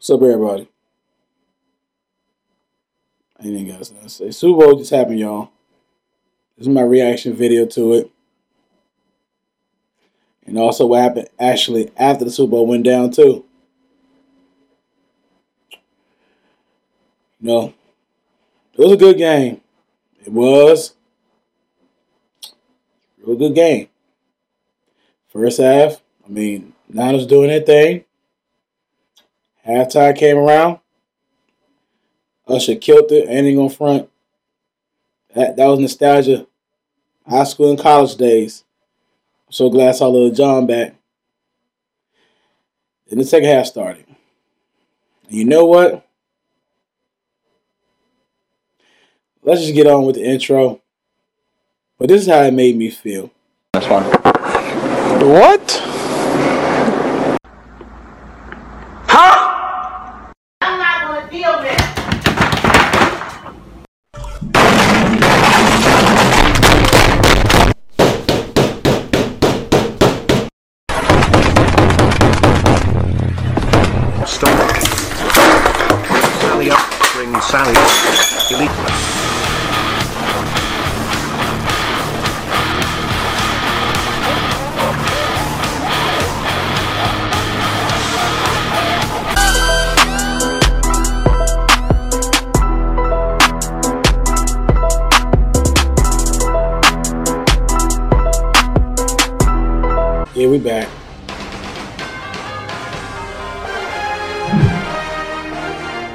What's up, everybody? Ain't got to say. Super Bowl just happened, y'all. This is my reaction video to it. And also what happened actually after the Super Bowl went down, too. You know, it was a good game. It was. a Real good game. First half, I mean, Niners doing their thing. Halftime came around. Usher killed it. Ain't gonna front. That that was nostalgia. High school and college days. I'm so glad I saw Lil Jon back. Then the second half started. And you know what? Let's just get on with the intro. But this is how it made me feel. This one. What?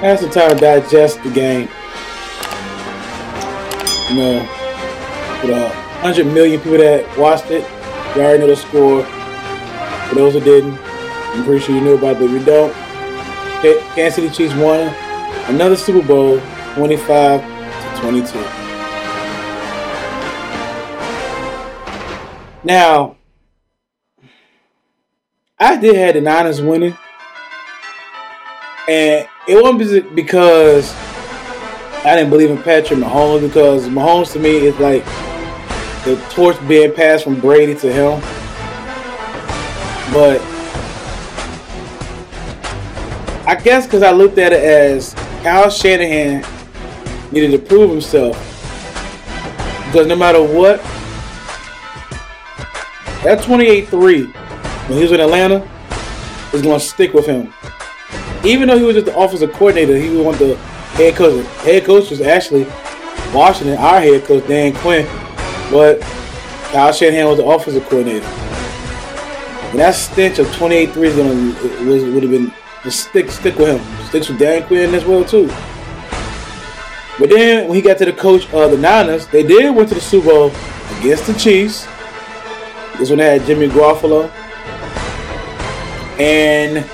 Had some time to digest the game. You know, with a hundred million people that watched it, you already know the score. For those who didn't, I'm pretty sure you knew about it, but if you don't, Ka- Kansas City Chiefs won another Super Bowl, 25 to 22. Now, I did have the Niners winning, and it wasn't because I didn't believe in Patrick Mahomes. Because Mahomes to me is like the torch being passed from Brady to him. But I guess because I looked at it as Kyle Shanahan needed to prove himself. Because no matter what, that 28-3 when he was in Atlanta is going to stick with him. Even though he was just the offensive coordinator, he was one of the head coach. Head coach was actually Washington, our head coach Dan Quinn, but Kyle Shanahan was the offensive coordinator. And that stench of 28-3 is gonna would have been stick stick with him. Sticks with Dan Quinn as well too. But then when he got to the coach of the Niners, they did went to the Super Bowl against the Chiefs. This one had Jimmy Garoppolo. And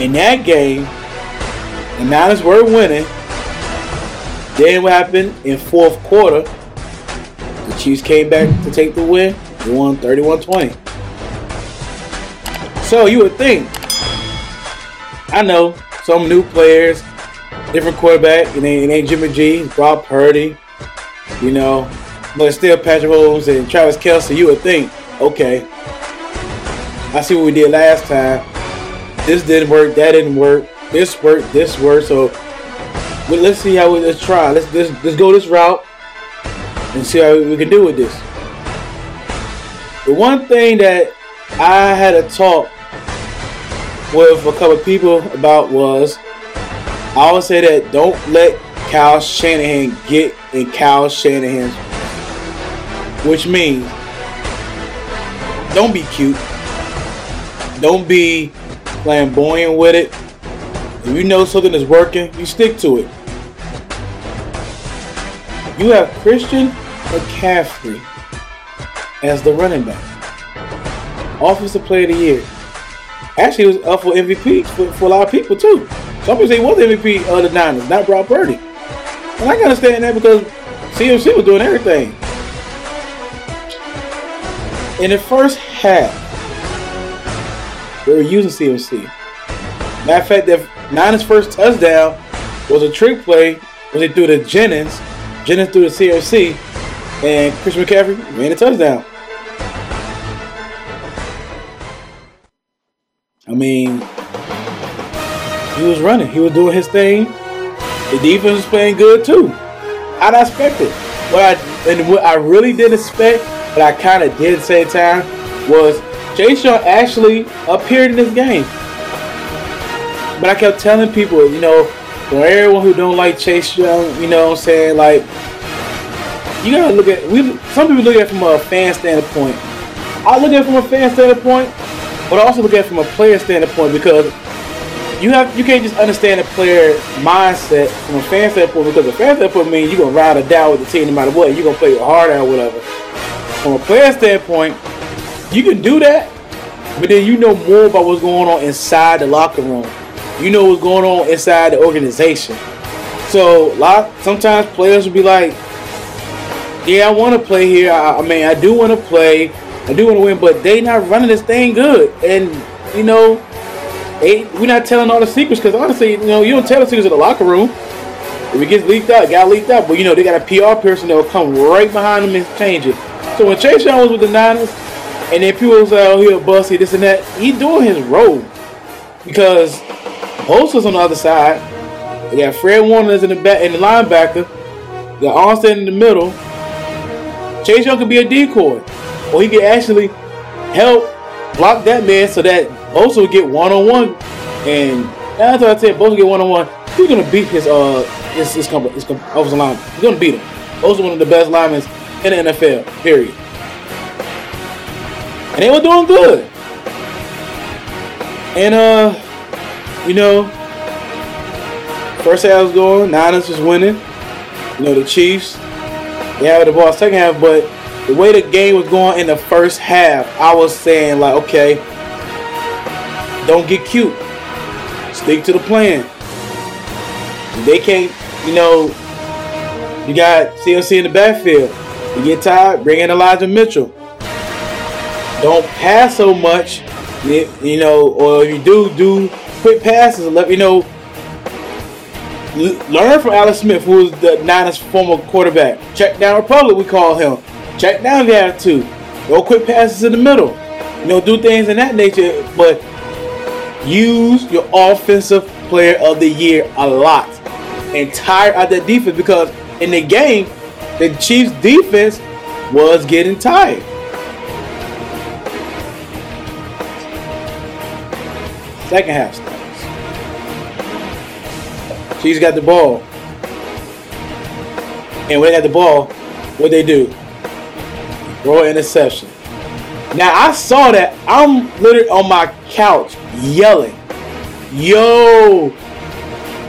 in that game, the Niners were winning. Then what happened in fourth quarter? The Chiefs came back to take the win. They won 31-20. So you would think, I know some new players, different quarterback, and ain't Jimmy G, Brock Purdy, you know, but still Patrick Mahomes and Travis Kelce. You would think, okay, I see what we did last time. This didn't work. That didn't work. This worked. This worked. So let's see how we let's try. Let's let's, let's go this route and see how we can do with this. The one thing that I had a talk with a couple people about was I always say that don't let Kyle Shanahan get in Kyle Shanahan's which means don't be cute. Don't be flamboyant with it. If you know something is working, you stick to it. You have Christian McCaffrey as the running back. Offensive player of the year. Actually, was up for MVP for, for a lot of people too. Some people say he was MVP of the Niners, not Brock Purdy. And I can understand that because CMC was doing everything. In the first half, they were using CMC. Matter of fact, the Niners' first touchdown was a trick play when they threw to Jennings. Jennings threw to CMC, and Chris McCaffrey ran a touchdown. I mean, he was running. He was doing his thing. The defense was playing good too. I'd expect it. What I and what I really didn't expect, but I kind of did at the same time, was Chase Young actually appeared in this game. But I kept telling people, you know, for everyone who don't like Chase Young, you know what I'm saying, like you gotta look at we some people look at it from a fan standpoint. I look at it from a fan standpoint, but I also look at it from a player standpoint because you have you can't just understand a player mindset from a fan standpoint because a fan standpoint means you're gonna ride or die with the team no matter what. You're gonna play your heart out or whatever. From a player standpoint, you can do that, but then you know more about what's going on inside the locker room. You know what's going on inside the organization. So, a lot sometimes players will be like, "Yeah, I want to play here. I, I mean, I do want to play. I do want to win, but they not running this thing good." And you know, they, we're not telling all the secrets because honestly, you know, you don't tell the secrets in the locker room. If it gets leaked out, it got leaked out. But you know, they got a PR person that will come right behind them and change it. So when Chase Young was with the Niners, and then people like, "Oh, he a bust, he this and that," he doing his role because Bosa's on the other side. They got Fred Warner is in the back in the linebacker. You got Armstead in the middle. Chase Young could be a decoy, or he could actually help block that man so that Bosa will get one on one. And what I said. Bosa get one on one. He's gonna beat his uh his his, company, his offensive line. He's gonna beat him. Bosa one of the best linemen in the NFL. Period. And they were doing good. And uh, you know, first half was going, Niners was winning. You know, the Chiefs, they had the ball second half, but the way the game was going in the first half, I was saying like, okay, don't get cute. Stick to the plan. They can't, you know, you got CMC in the backfield. You get tired, bring in Elijah Mitchell. Don't pass so much, you know, or if you do, do quick passes and let me know. Learn from Alex Smith, who was the Niners' former quarterback. Check down Republic, we call him. Check down the attitude. Go quick passes in the middle. You know, do things in that nature, but use your offensive player of the year a lot. And tire out that defense because in the game, the Chiefs defense was getting tired. Second half. Chiefs got the ball. And when they got the ball, what they do? Throw interception. Now I saw that. I'm literally on my couch yelling, "Yo,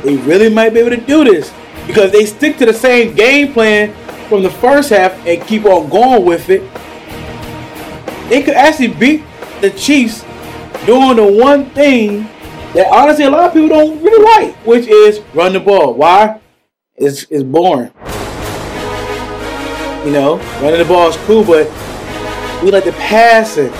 they really might be able to do this because they stick to the same game plan from the first half and keep on going with it. They could actually beat the Chiefs doing the one thing that honestly a lot of people don't really like, which is run the ball. Why? It's, it's boring. You know, running the ball is cool, but we like the passing.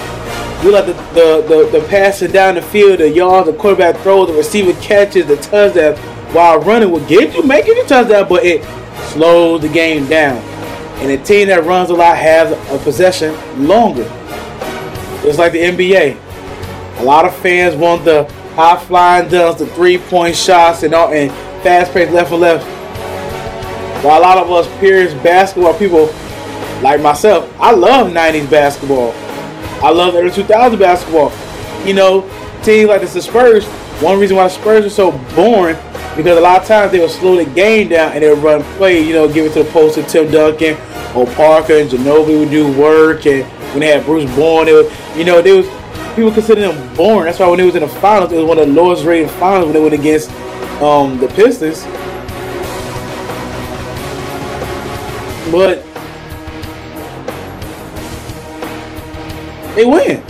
We like the the, the, the passing down the field, the yards, the quarterback throws, the receiver catches, the touchdown while running will get you, you a touchdown, but it slows the game down. And a team that runs a lot has a possession longer. It's like the NBA. A lot of fans want the high flying dunks, the three point shots, and all, and fast paced left and left. While a lot of us peers basketball people like myself, I love 90s basketball. I love early 2000 basketball. You know, teams like the Spurs, one reason why the Spurs are so boring because a lot of times they would slow the game down and they would run play, you know, give it to the post to Tim Duncan or Parker and Ginobili would do work and when they had Bruce Bowen, they would, you know, they was people consider them boring. That's why when they was in the finals, it was one of the lowest rated finals when they went against um, the Pistons. But they win.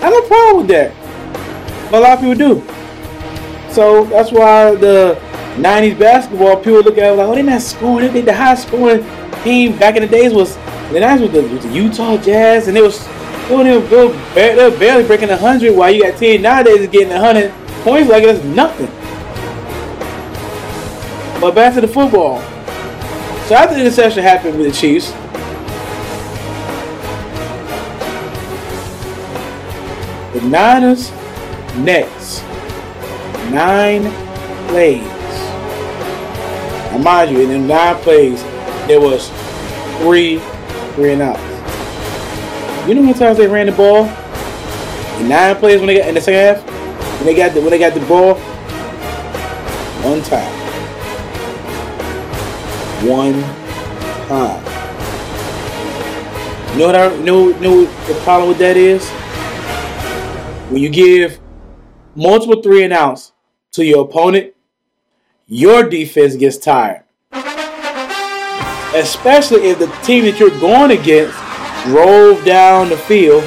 I have no problem with that. But a lot of people do. So that's why the 90s basketball people look at it like, oh, they're not scoring. They, the high scoring team back in the days was the 90s was the, was the Utah Jazz, and it was they were, they're barely breaking 100 while you got teams nowadays getting 100 points like it's nothing. But back to the football. So after the interception happened with the Chiefs, the Niners Next, nine plays. Now, mind you, in the nine plays, there was three three and outs. You know how many times they ran the ball? In nine plays when they got in the second half, when they got the when they got the ball, one time. One time. You know what I know, know the problem with that is? When you give multiple three and outs to your opponent, your defense gets tired. Especially if the team that you're going against drove down the field.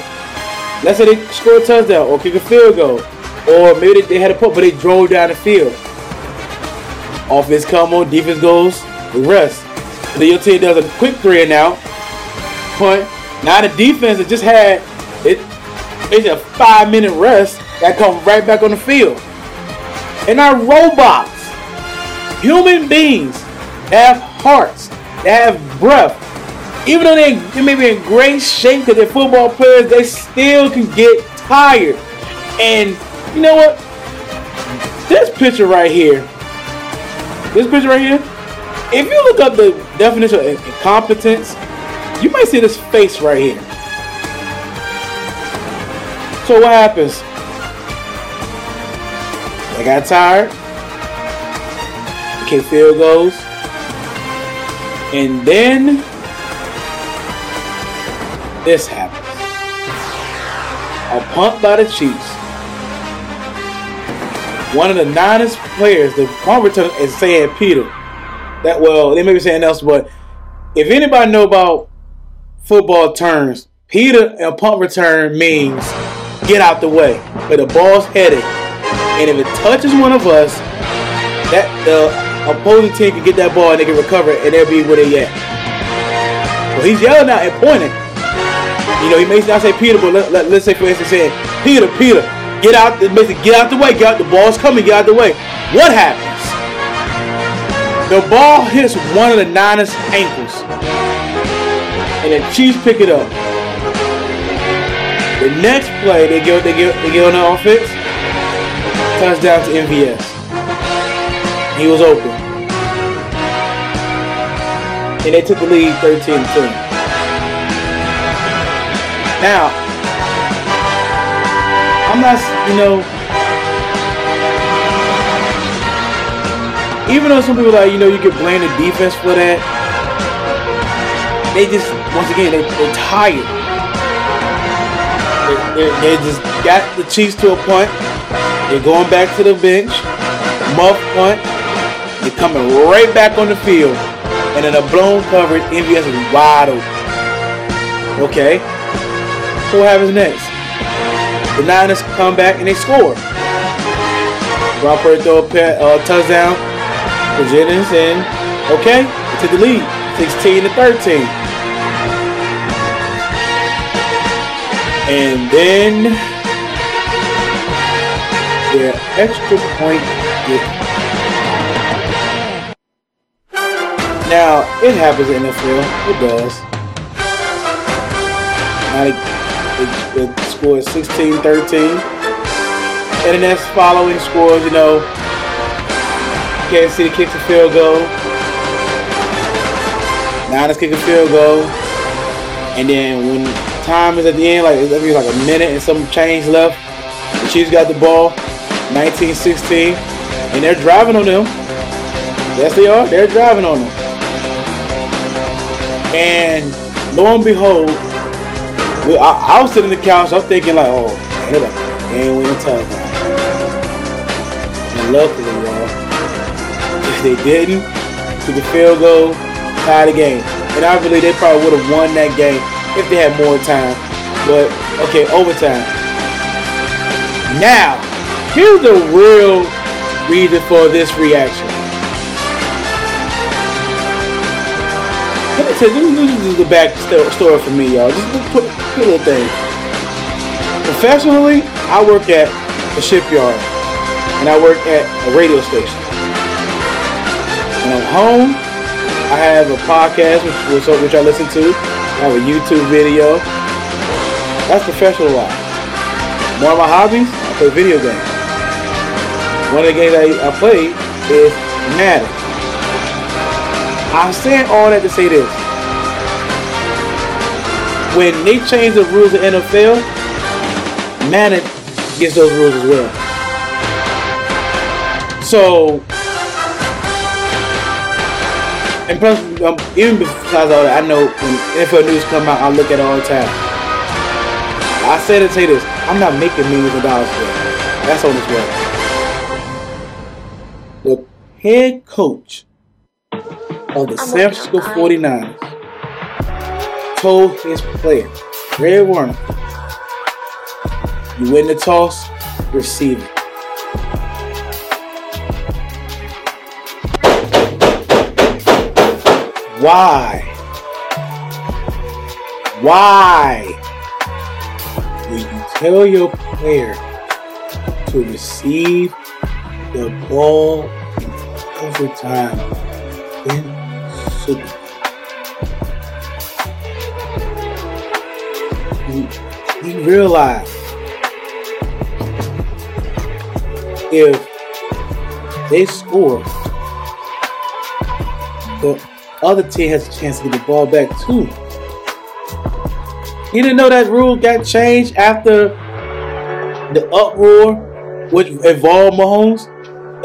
Let's say they score a touchdown or kick a field goal. Or maybe they, had a punt, but they drove down the field. Offense come on, defense goes, the rest. And then your team does a quick three and out. Punt. Now the defense that just had it it's a five minute rest that come right back on the field. And our robots, human beings, have hearts, they have breath. Even though they, they may be in great shape because they're football players, they still can get tired. And you know what? This picture right here, this picture right here, if you look up the definition of incompetence, you might see this face right here. So what happens? They got tired. Kick field goals. And then this happens. A punt by the Chiefs. One of the ninest players, the punt return is saying Peter. That well, they may be saying else, but if anybody know about football terms, Peter and punt return means get out the way. where the ball's headed. And if it touches one of us, that the opposing team can get that ball and they can recover it and they'll be where they at. Well, he's yelling out and pointing. You know, he may not say Peter, but let, let, us say for instance saying, Peter, Peter, get out the get out the way, get out the ball's coming, get out the way. What happens? The ball hits one of the Niners' ankles. And the Chiefs pick it up. The next play, they go, they get, they get on the offense. Touchdown to MVS. He was open. And they took the lead 13 10. Now, I'm not, you know, even though some people like, you know, you can blame the defense for that, they just, once again, they, they're tired. They, they, just got the Chiefs to a point. They're going back to the bench. Muff punt. They're coming right back on the field. And in a blown coverage, MVS is wide open. Okay. What happens next? The Niners come back and they score. Brock Purdy throw a uh, touchdown for Jennings and okay, they the lead, 16 to 13. And then their extra point. Now, it happens in the NFL. It does. Now, the score is 16 13. And the next following scores, you know, Kansas City kicks a field goal. Niners kick a field goal. And then when time is at the end, like I think like a minute and some change left. The Chiefs got the ball, 1916, and they're driving on them. Yes, they are. They're driving on them. And lo and behold, I, I, was sitting in the couch. I'm thinking like, oh, man, a game winning touchdown. And luckily, y'all, if they didn't, to the field goal, tie the game. And I believe they probably would have won that game if they had more time. But okay, overtime. Now, here's the real reason for this reaction. Let me tell you, this is the back story for me, y'all. Just put, put a little thing. Professionally, I work at a shipyard, and I work at a radio station. And at home, I have a podcast which, which I listen to. I have a YouTube video. That's professional life. One of my hobbies, I play video games. One of the games I, I play is Madden. I'm saying all that to say this. When they change the rules of NFL, Madden gets those rules as well. So, and plus, um, even besides all that, I know when NFL news come out, I look at it all the time. I said it to say this, I'm not making millions of dollars for it. That's on this way. The head coach of the San Francisco 49ers told his player, Fred Warner, you win the toss, receive it. Why? Why will you tell your player to receive the ball in overtime in Bowl? You, realize if they score, the other team has a chance to get the ball back too. You didn't know that rule got changed after the uproar, which involved Mahomes.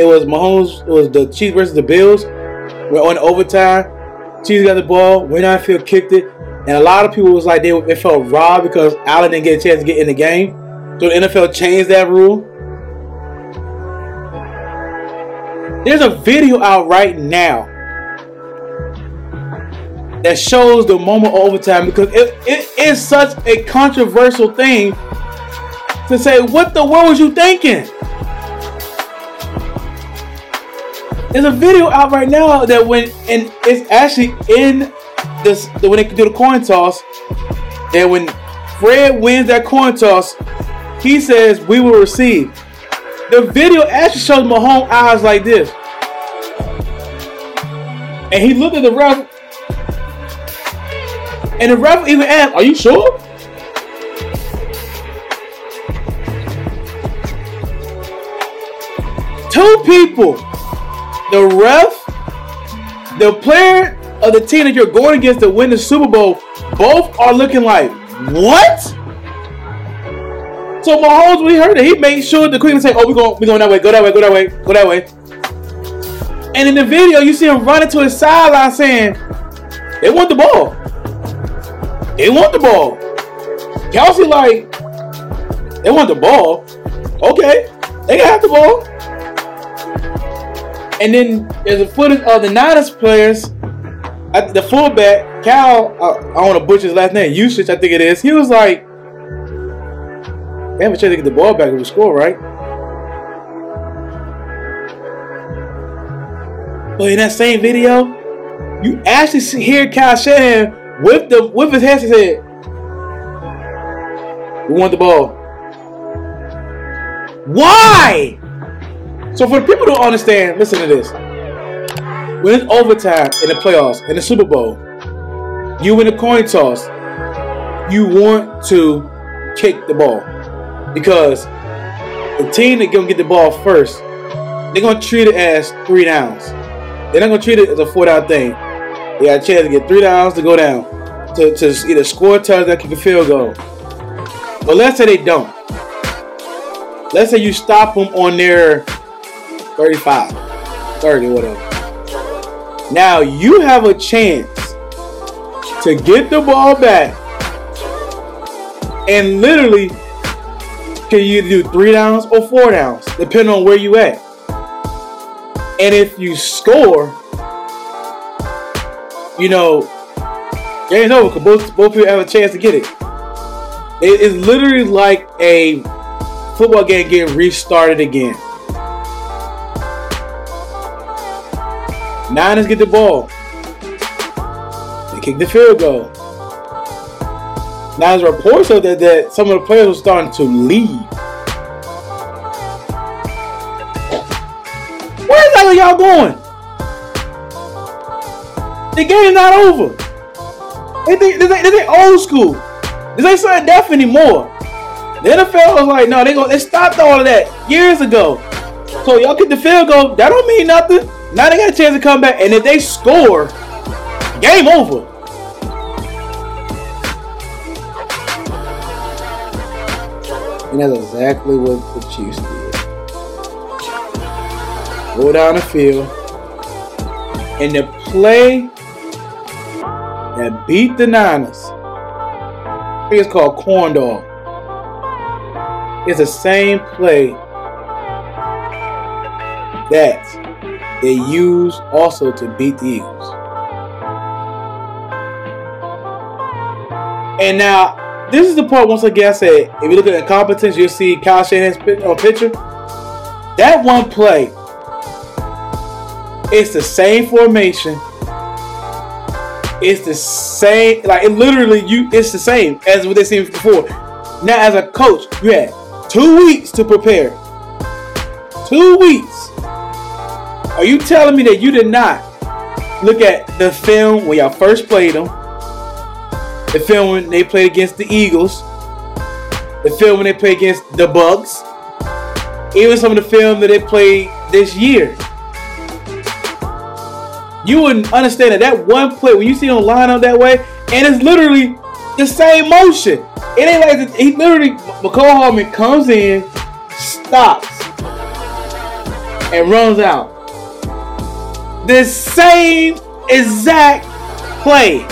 It was Mahomes. It was the Chiefs versus the Bills. We're on overtime. Chiefs got the ball. Went out field, kicked it, and a lot of people was like they, they felt robbed because Allen didn't get a chance to get in the game. So the NFL changed that rule. There's a video out right now that shows the moment of overtime because it, it is such a controversial thing to say, what the world was you thinking? There's a video out right now that when and it's actually in this when they do the coin toss, and when Fred wins that coin toss, he says we will receive. The video actually shows Mahomes eyes like this. And he looked at the ref and the ref even asked, Are you sure? Two people, the ref, the player of the team that you're going against to win the Super Bowl, both are looking like, What? So Mahomes, we heard it. He made sure the Queen say, "Oh, we're going, we're going that way. Go that way. Go that way. Go that way." And in the video, you see him running to his sideline saying, "They want the ball. They want the ball." Kelce like, "They want the ball. Okay, they got the ball." And then there's a footage of the Niners players, at the fullback Cal. Uh, I, I want to butcher his last name. Usage, I think it is. He was like. They have a chance to get the ball back if we score, right? But in that same video, you actually hear Kyle Shanahan with the with his hands. He said, "We want the ball." Why? So for the people who don't understand, listen to this. When it's overtime in the playoffs in the Super Bowl, you win a coin toss. You want to kick the ball because the team that gonna get the ball first, they're gonna treat it as three downs. They're not gonna treat it as a four down thing. They got a chance to get three downs to go down, to, to either score a touchdown, or kick a field goal. But let's say they don't. Let's say you stop them on their 35, 30, whatever. Now you have a chance to get the ball back and literally can you do three downs or four downs, depending on where you at. And if you score, you know, game's over because both, both people have a chance to get it. It is literally like a football game getting restarted again. Niners get the ball. They kick the field goal. Now there's reports of that that some of the players are starting to leave. Where exactly y'all going? The game's not over. They think this ain't, this ain't old school. This ain't sudden death anymore. The NFL was like, no, they go, they stopped all of that years ago. So y'all get the field goal. That don't mean nothing. Now they got a chance to come back, and if they score, game over. And that's exactly what the Chiefs did. Go down the field, and the play that beat the Niners. I think it's called corn dog. It's the same play that they use also to beat the Eagles. And now, this is the part once again I said, if you look at incompetence, you'll see Kyle Shanahan's uh, picture. That one play, it's the same formation. It's the same, like it literally you it's the same as what they seen before. Now as a coach, you had two weeks to prepare. Two weeks. Are you telling me that you did not look at the film when y'all first played them? The film when they played against the Eagles. The film when they played against the Bucs. Even some of the film that they played this year. You wouldn't understand that that one play when you see them line up that way, and it's literally the same motion. It ain't like he literally Mecole Hardman comes in, stops, and runs out. The same exact play.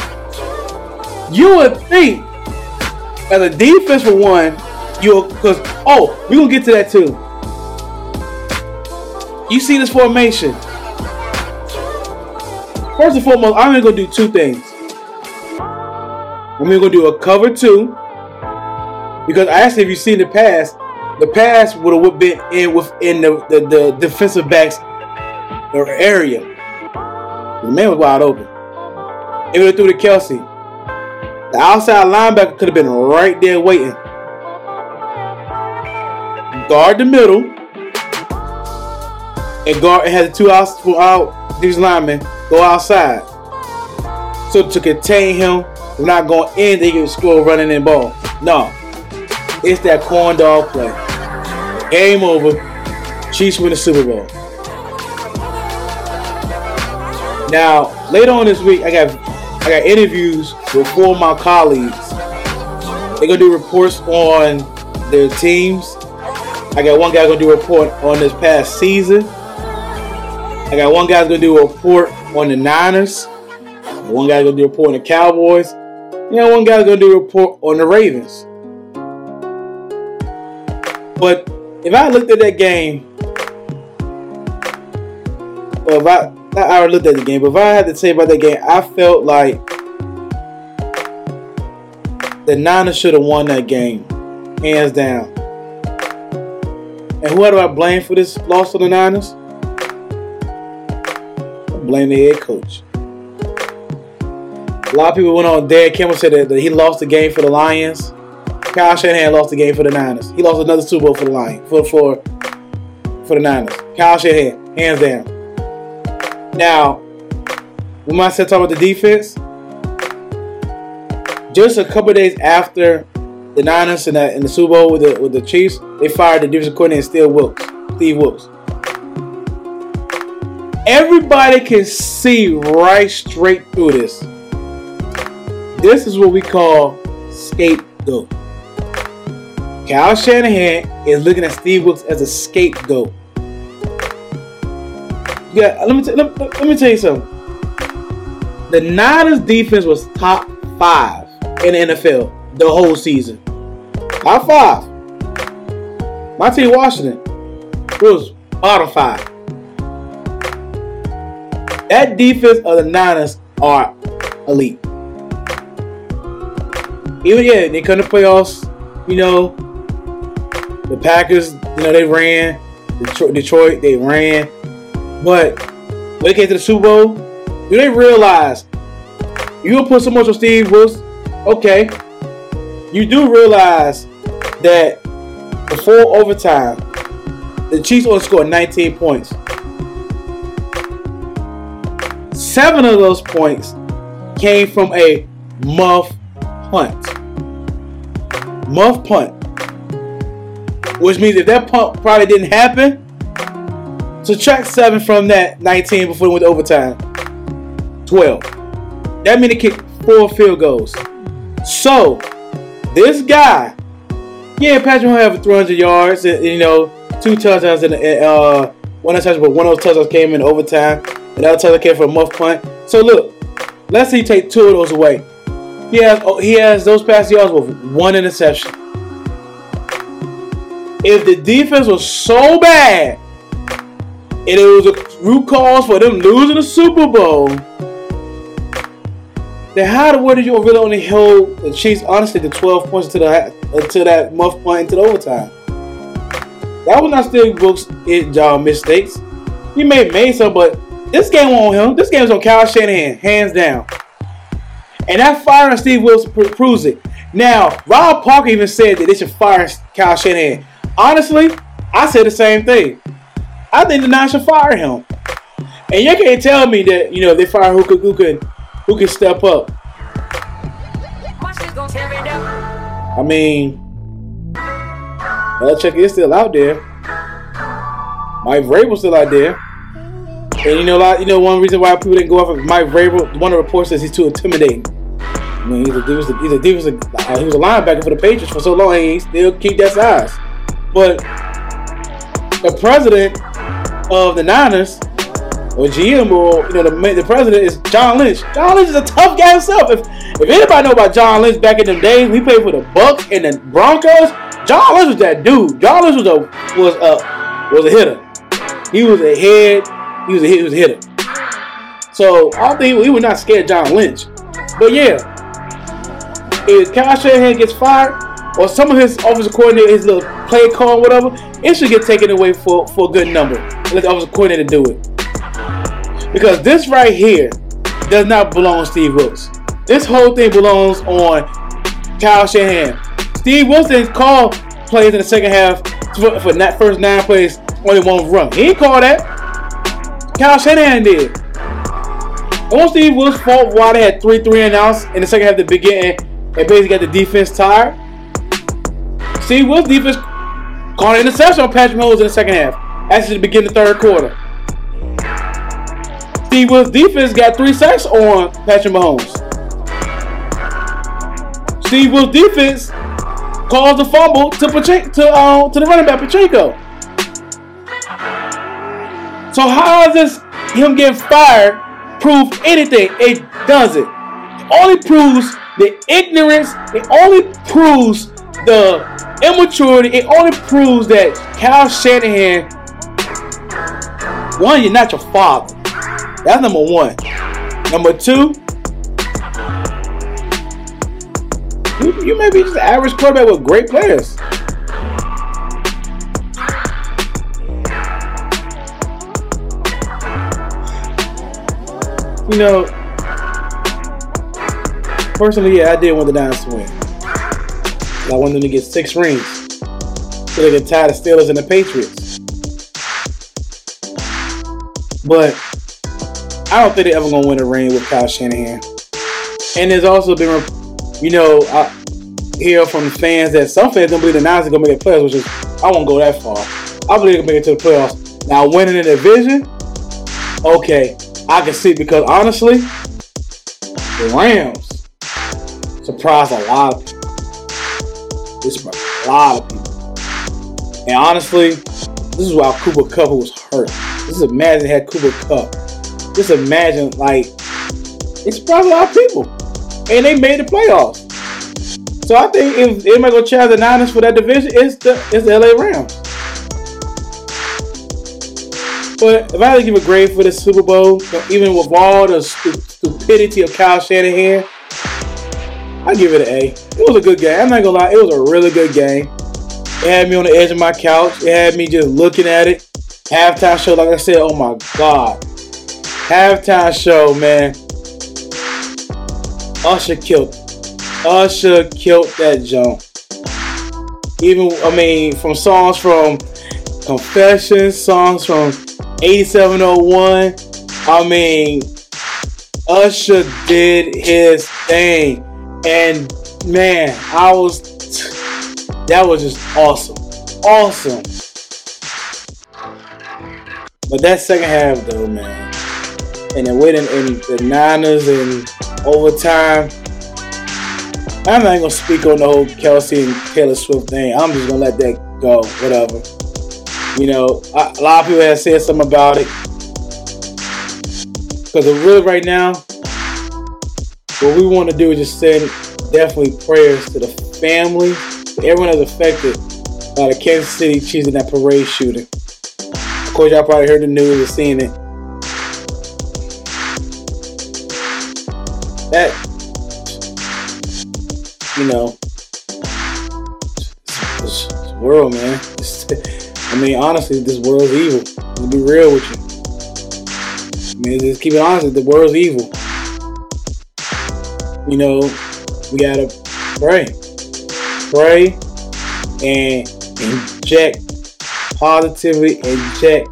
You would think as a defense for one, you'll because oh, we gonna get to that too. You see this formation. First and foremost, I'm gonna do two things. I'm gonna do a cover two because I asked if you seen the pass. The pass would have been in within the, the, the defensive backs or area. The man was wide open. It have threw to Kelce. The outside linebacker could have been right there waiting. Guard the middle. And guard and had the two out, out these linemen go outside. So to contain him we're not going in, they can score running in ball. No. It's that corn dog play. Game over. Chiefs win the Super Bowl. Now, later on this week, I got I got interviews with four of my colleagues. They're gonna do reports on their teams. I got one guy gonna do a report on this past season. I got one guy's gonna do a report on the Niners. One guy's gonna do a report on the Cowboys. You know, one guy's gonna do a report on the Ravens. But if I looked at that game, or if I I already looked at the game, but if I had to say about that game, I felt like the Niners should have won that game, hands down. And who do I blame for this loss to the Niners? I blame the head coach. A lot of people went on Dan Campbell said that, that he lost the game for the Lions. Kyle Shanahan lost the game for the Niners. He lost another Super Bowl for the Lions for for for the Niners. Kyle Shanahan, hands down. Now, when I said talk about the defense, just a couple days after the Niners and the, the Super Bowl with the with the Chiefs, they fired the defensive coordinator Steve Wilks. Steve Wilks. Everybody can see right straight through this. This is what we call scapegoat. Kyle Shanahan is looking at Steve Wilks as a scapegoat. Yeah, let me t- let, let me tell you something. The Niners defense was top five in the NFL the whole season. Top five. My team, Washington, was bottom five. That defense of the Niners are elite. Even yeah, they come to playoffs. You know, the Packers. You know they ran. Detroit they ran. But when they came to the Super Bowl, you didn't realize you put so much on Steve Wilks? Okay, you do realize that before overtime, the Chiefs only scored 19 points. Seven of those points came from a muff punt. Muff punt. which means if that punt probably didn't happen, subtract seven from that 19 before they went to overtime. 12. That means they kicked four field goals. So, this guy, yeah, Patrick Mahomes have 300 yards, and, you know, two touchdowns, and uh, one touchdown, but one of those touchdowns came in overtime, and other touchdown came for a muff punt. So look, let's say you take two of those away. He has, oh, he has those pass yards with one interception. If the defense was so bad, and it was a root cause for them losing the Super Bowl, then how the world did you really only hold the Chiefs honestly to 12 points to the to that muff point into the overtime? That was not Steve Brooks' job mistakes. He may have made some, but this game on him. This game is on Kyle Shanahan, hands down. And that firing Steve Wilson pr- proves it. Now, Rob Parker even said that they should fire Kyle Shanahan. Honestly, I said the same thing. I think the Niners should fire him. And you can't tell me that you know they fire who could who could who can step up. I mean, Belichick is still out there. Mike Vrabel's still out there. And you know, lot, you know, one reason why people didn't go off of Mike Vrabel, one of the reports says he's too intimidating. I mean, he's a, he was a, he's a, he was a, uh, he was a linebacker for the Patriots for so long, and he still keep that size. But the president of the Niners, or GM, or you know, the, the president is John Lynch. John Lynch is a tough guy himself. If if anybody know about John Lynch back in them days, we played for the Bucs and the Broncos. John Lynch was that dude. John Lynch was a was a was a hitter. He was a head. He was a, he was a hitter. So I think we were not scared John Lynch. But yeah, if Kyle Shanahan gets fired, or some of his offensive coordinator, his little play call, whatever, it should get taken away for, for a good number. Let the offensive coordinator do it. Because this right here does not belong on Steve Wilks. This whole thing belongs on Kyle Shanahan. Steve Wilson called plays in the second half for, for that first nine plays, only one run. He didn't call that. Kyle Shanahan did. It was Steve Wilks' fault why they had three three and outs in the second half to begin and basically got the defense tired. Steve Wilks' defense caught an interception on Patrick Mahomes in the second half. Actually, to begin the third quarter. Steve Wilks' defense got three sacks on Patrick Mahomes. Steve Wilks' defense caused a fumble to Pache- to uh, to the running back Pacheco. So how does this him getting fired prove anything? It doesn't. It only proves the ignorance. It only proves the immaturity. It only proves that Kyle Shanahan, one, you're not your father. That's number one. Number two, you, you may be just an average quarterback with great players. You know, personally, yeah, I did want the Niners to win. I want them to get six rings so they could tie the Steelers and the Patriots. But I don't think they're ever gonna win a ring with Kyle Shanahan. And there's also been, you know, I hear from fans that some fans don't believe the Niners are gonna make the playoffs, which is I won't go that far. I believe they can make it to the playoffs. Now winning the division, okay, I can see because honestly, the Rams surprised a lot of people. They surprised a lot of people. And honestly, this is why Cooper Kupp was hurt. Just imagine had Cooper Kupp. Just imagine like it surprised a lot of people. And they made the playoffs. So I think if anybody gonna challenge the Niners for that division, it's the it's the LA Rams. But if I had to give a grade for the Super Bowl, even with all the stupidity of Kyle Shanahan, I give it an A. It was a good game. I'm not gonna lie, it was a really good game. It had me on the edge of my couch. It had me just looking at it. Halftime show, like I said, oh my god. Halftime show, man. Usher killed. Usher killed that jump. Even I mean, from songs from Confessions, songs from 8701. I mean, Usher did his thing. And man, I was that was just awesome. awesome. But that second half, though, man, and then winning in the Niners and overtime. I'm not gonna speak on the whole Kelce and Taylor Swift thing. I'm just gonna let that go. Whatever. You know, a lot of people have said something about it. Because really, right now, what we want to do is just send definitely prayers to the family, everyone that's affected by the Kansas City Chiefs in that parade shooting. Of course, y'all probably heard the news or seen it. That, you know, this, this world, man. I mean, honestly, this world's evil. To be real with you. I mean, just keep it honest. The world's evil. You know, we gotta pray, pray, and inject positivity, inject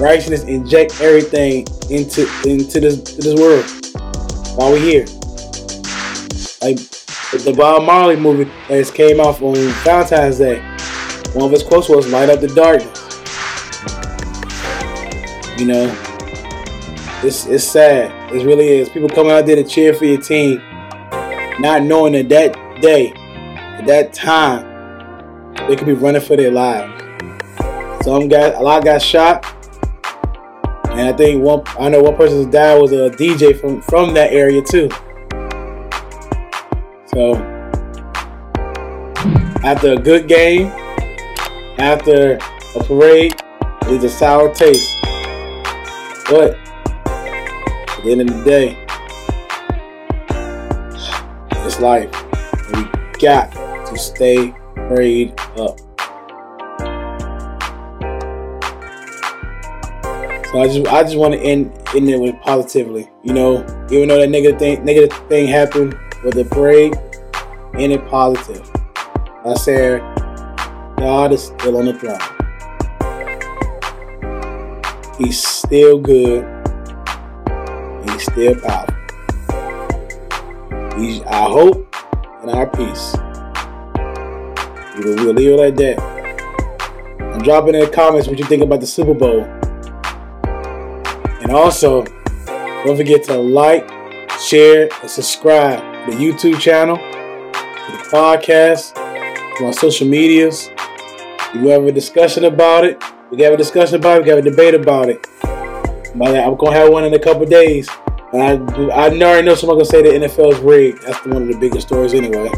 righteousness, inject everything into into this this world while we're here. Like the Bob Marley movie that came out on Valentine's Day. One of his quotes was "Light up the darkness." You know, it's it's sad. It really is. People coming out there to cheer for your team, not knowing that that day, at that time, they could be running for their lives. Some guys, a lot got shot, and I think one. I know one person's dad was a DJ from from that area too. So after a good game, after a parade, it's a sour taste. But at the end of the day, life. We got to stay prayed up. So I just I just want to end end it with positively. You know, even though that negative thing negative thing happened with the parade, end it positive. I said God is still on the throne. He's still good. He's still powerful. He's our hope and our peace. We'll, leave it like that. And drop in the comments what you think about the Super Bowl. And also, don't forget to like, share, and subscribe to the YouTube channel, to the podcast, to our social medias. If you have a discussion about it, we have a discussion about it, we have a debate about it. But I'm gonna have one in a couple days. And I, I already know someone gonna say the NFL is rigged. That's one of the biggest stories anyway.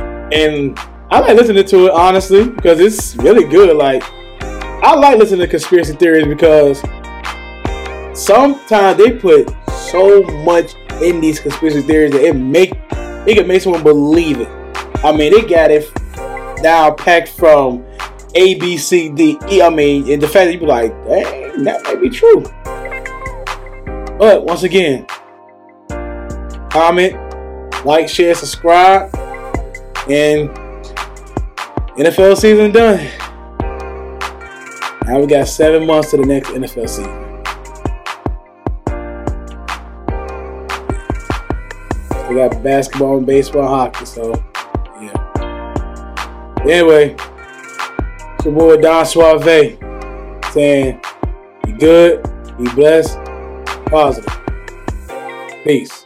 and I like listening to it honestly because it's really good. Like I like listening to conspiracy theories because sometimes they put so much in these conspiracy theories that it make it can make someone believe it. I mean, they got it now packed from A, B, C, D, E. I mean, and the fact that you be like, dang, that might be true. But once again, comment, like, share, subscribe, and NFL season done. Now we got seven months to the next NFL season. We got basketball and baseball, hockey. So, yeah. Anyway, it's your boy Don Suave saying, be good, be blessed, positive. Peace.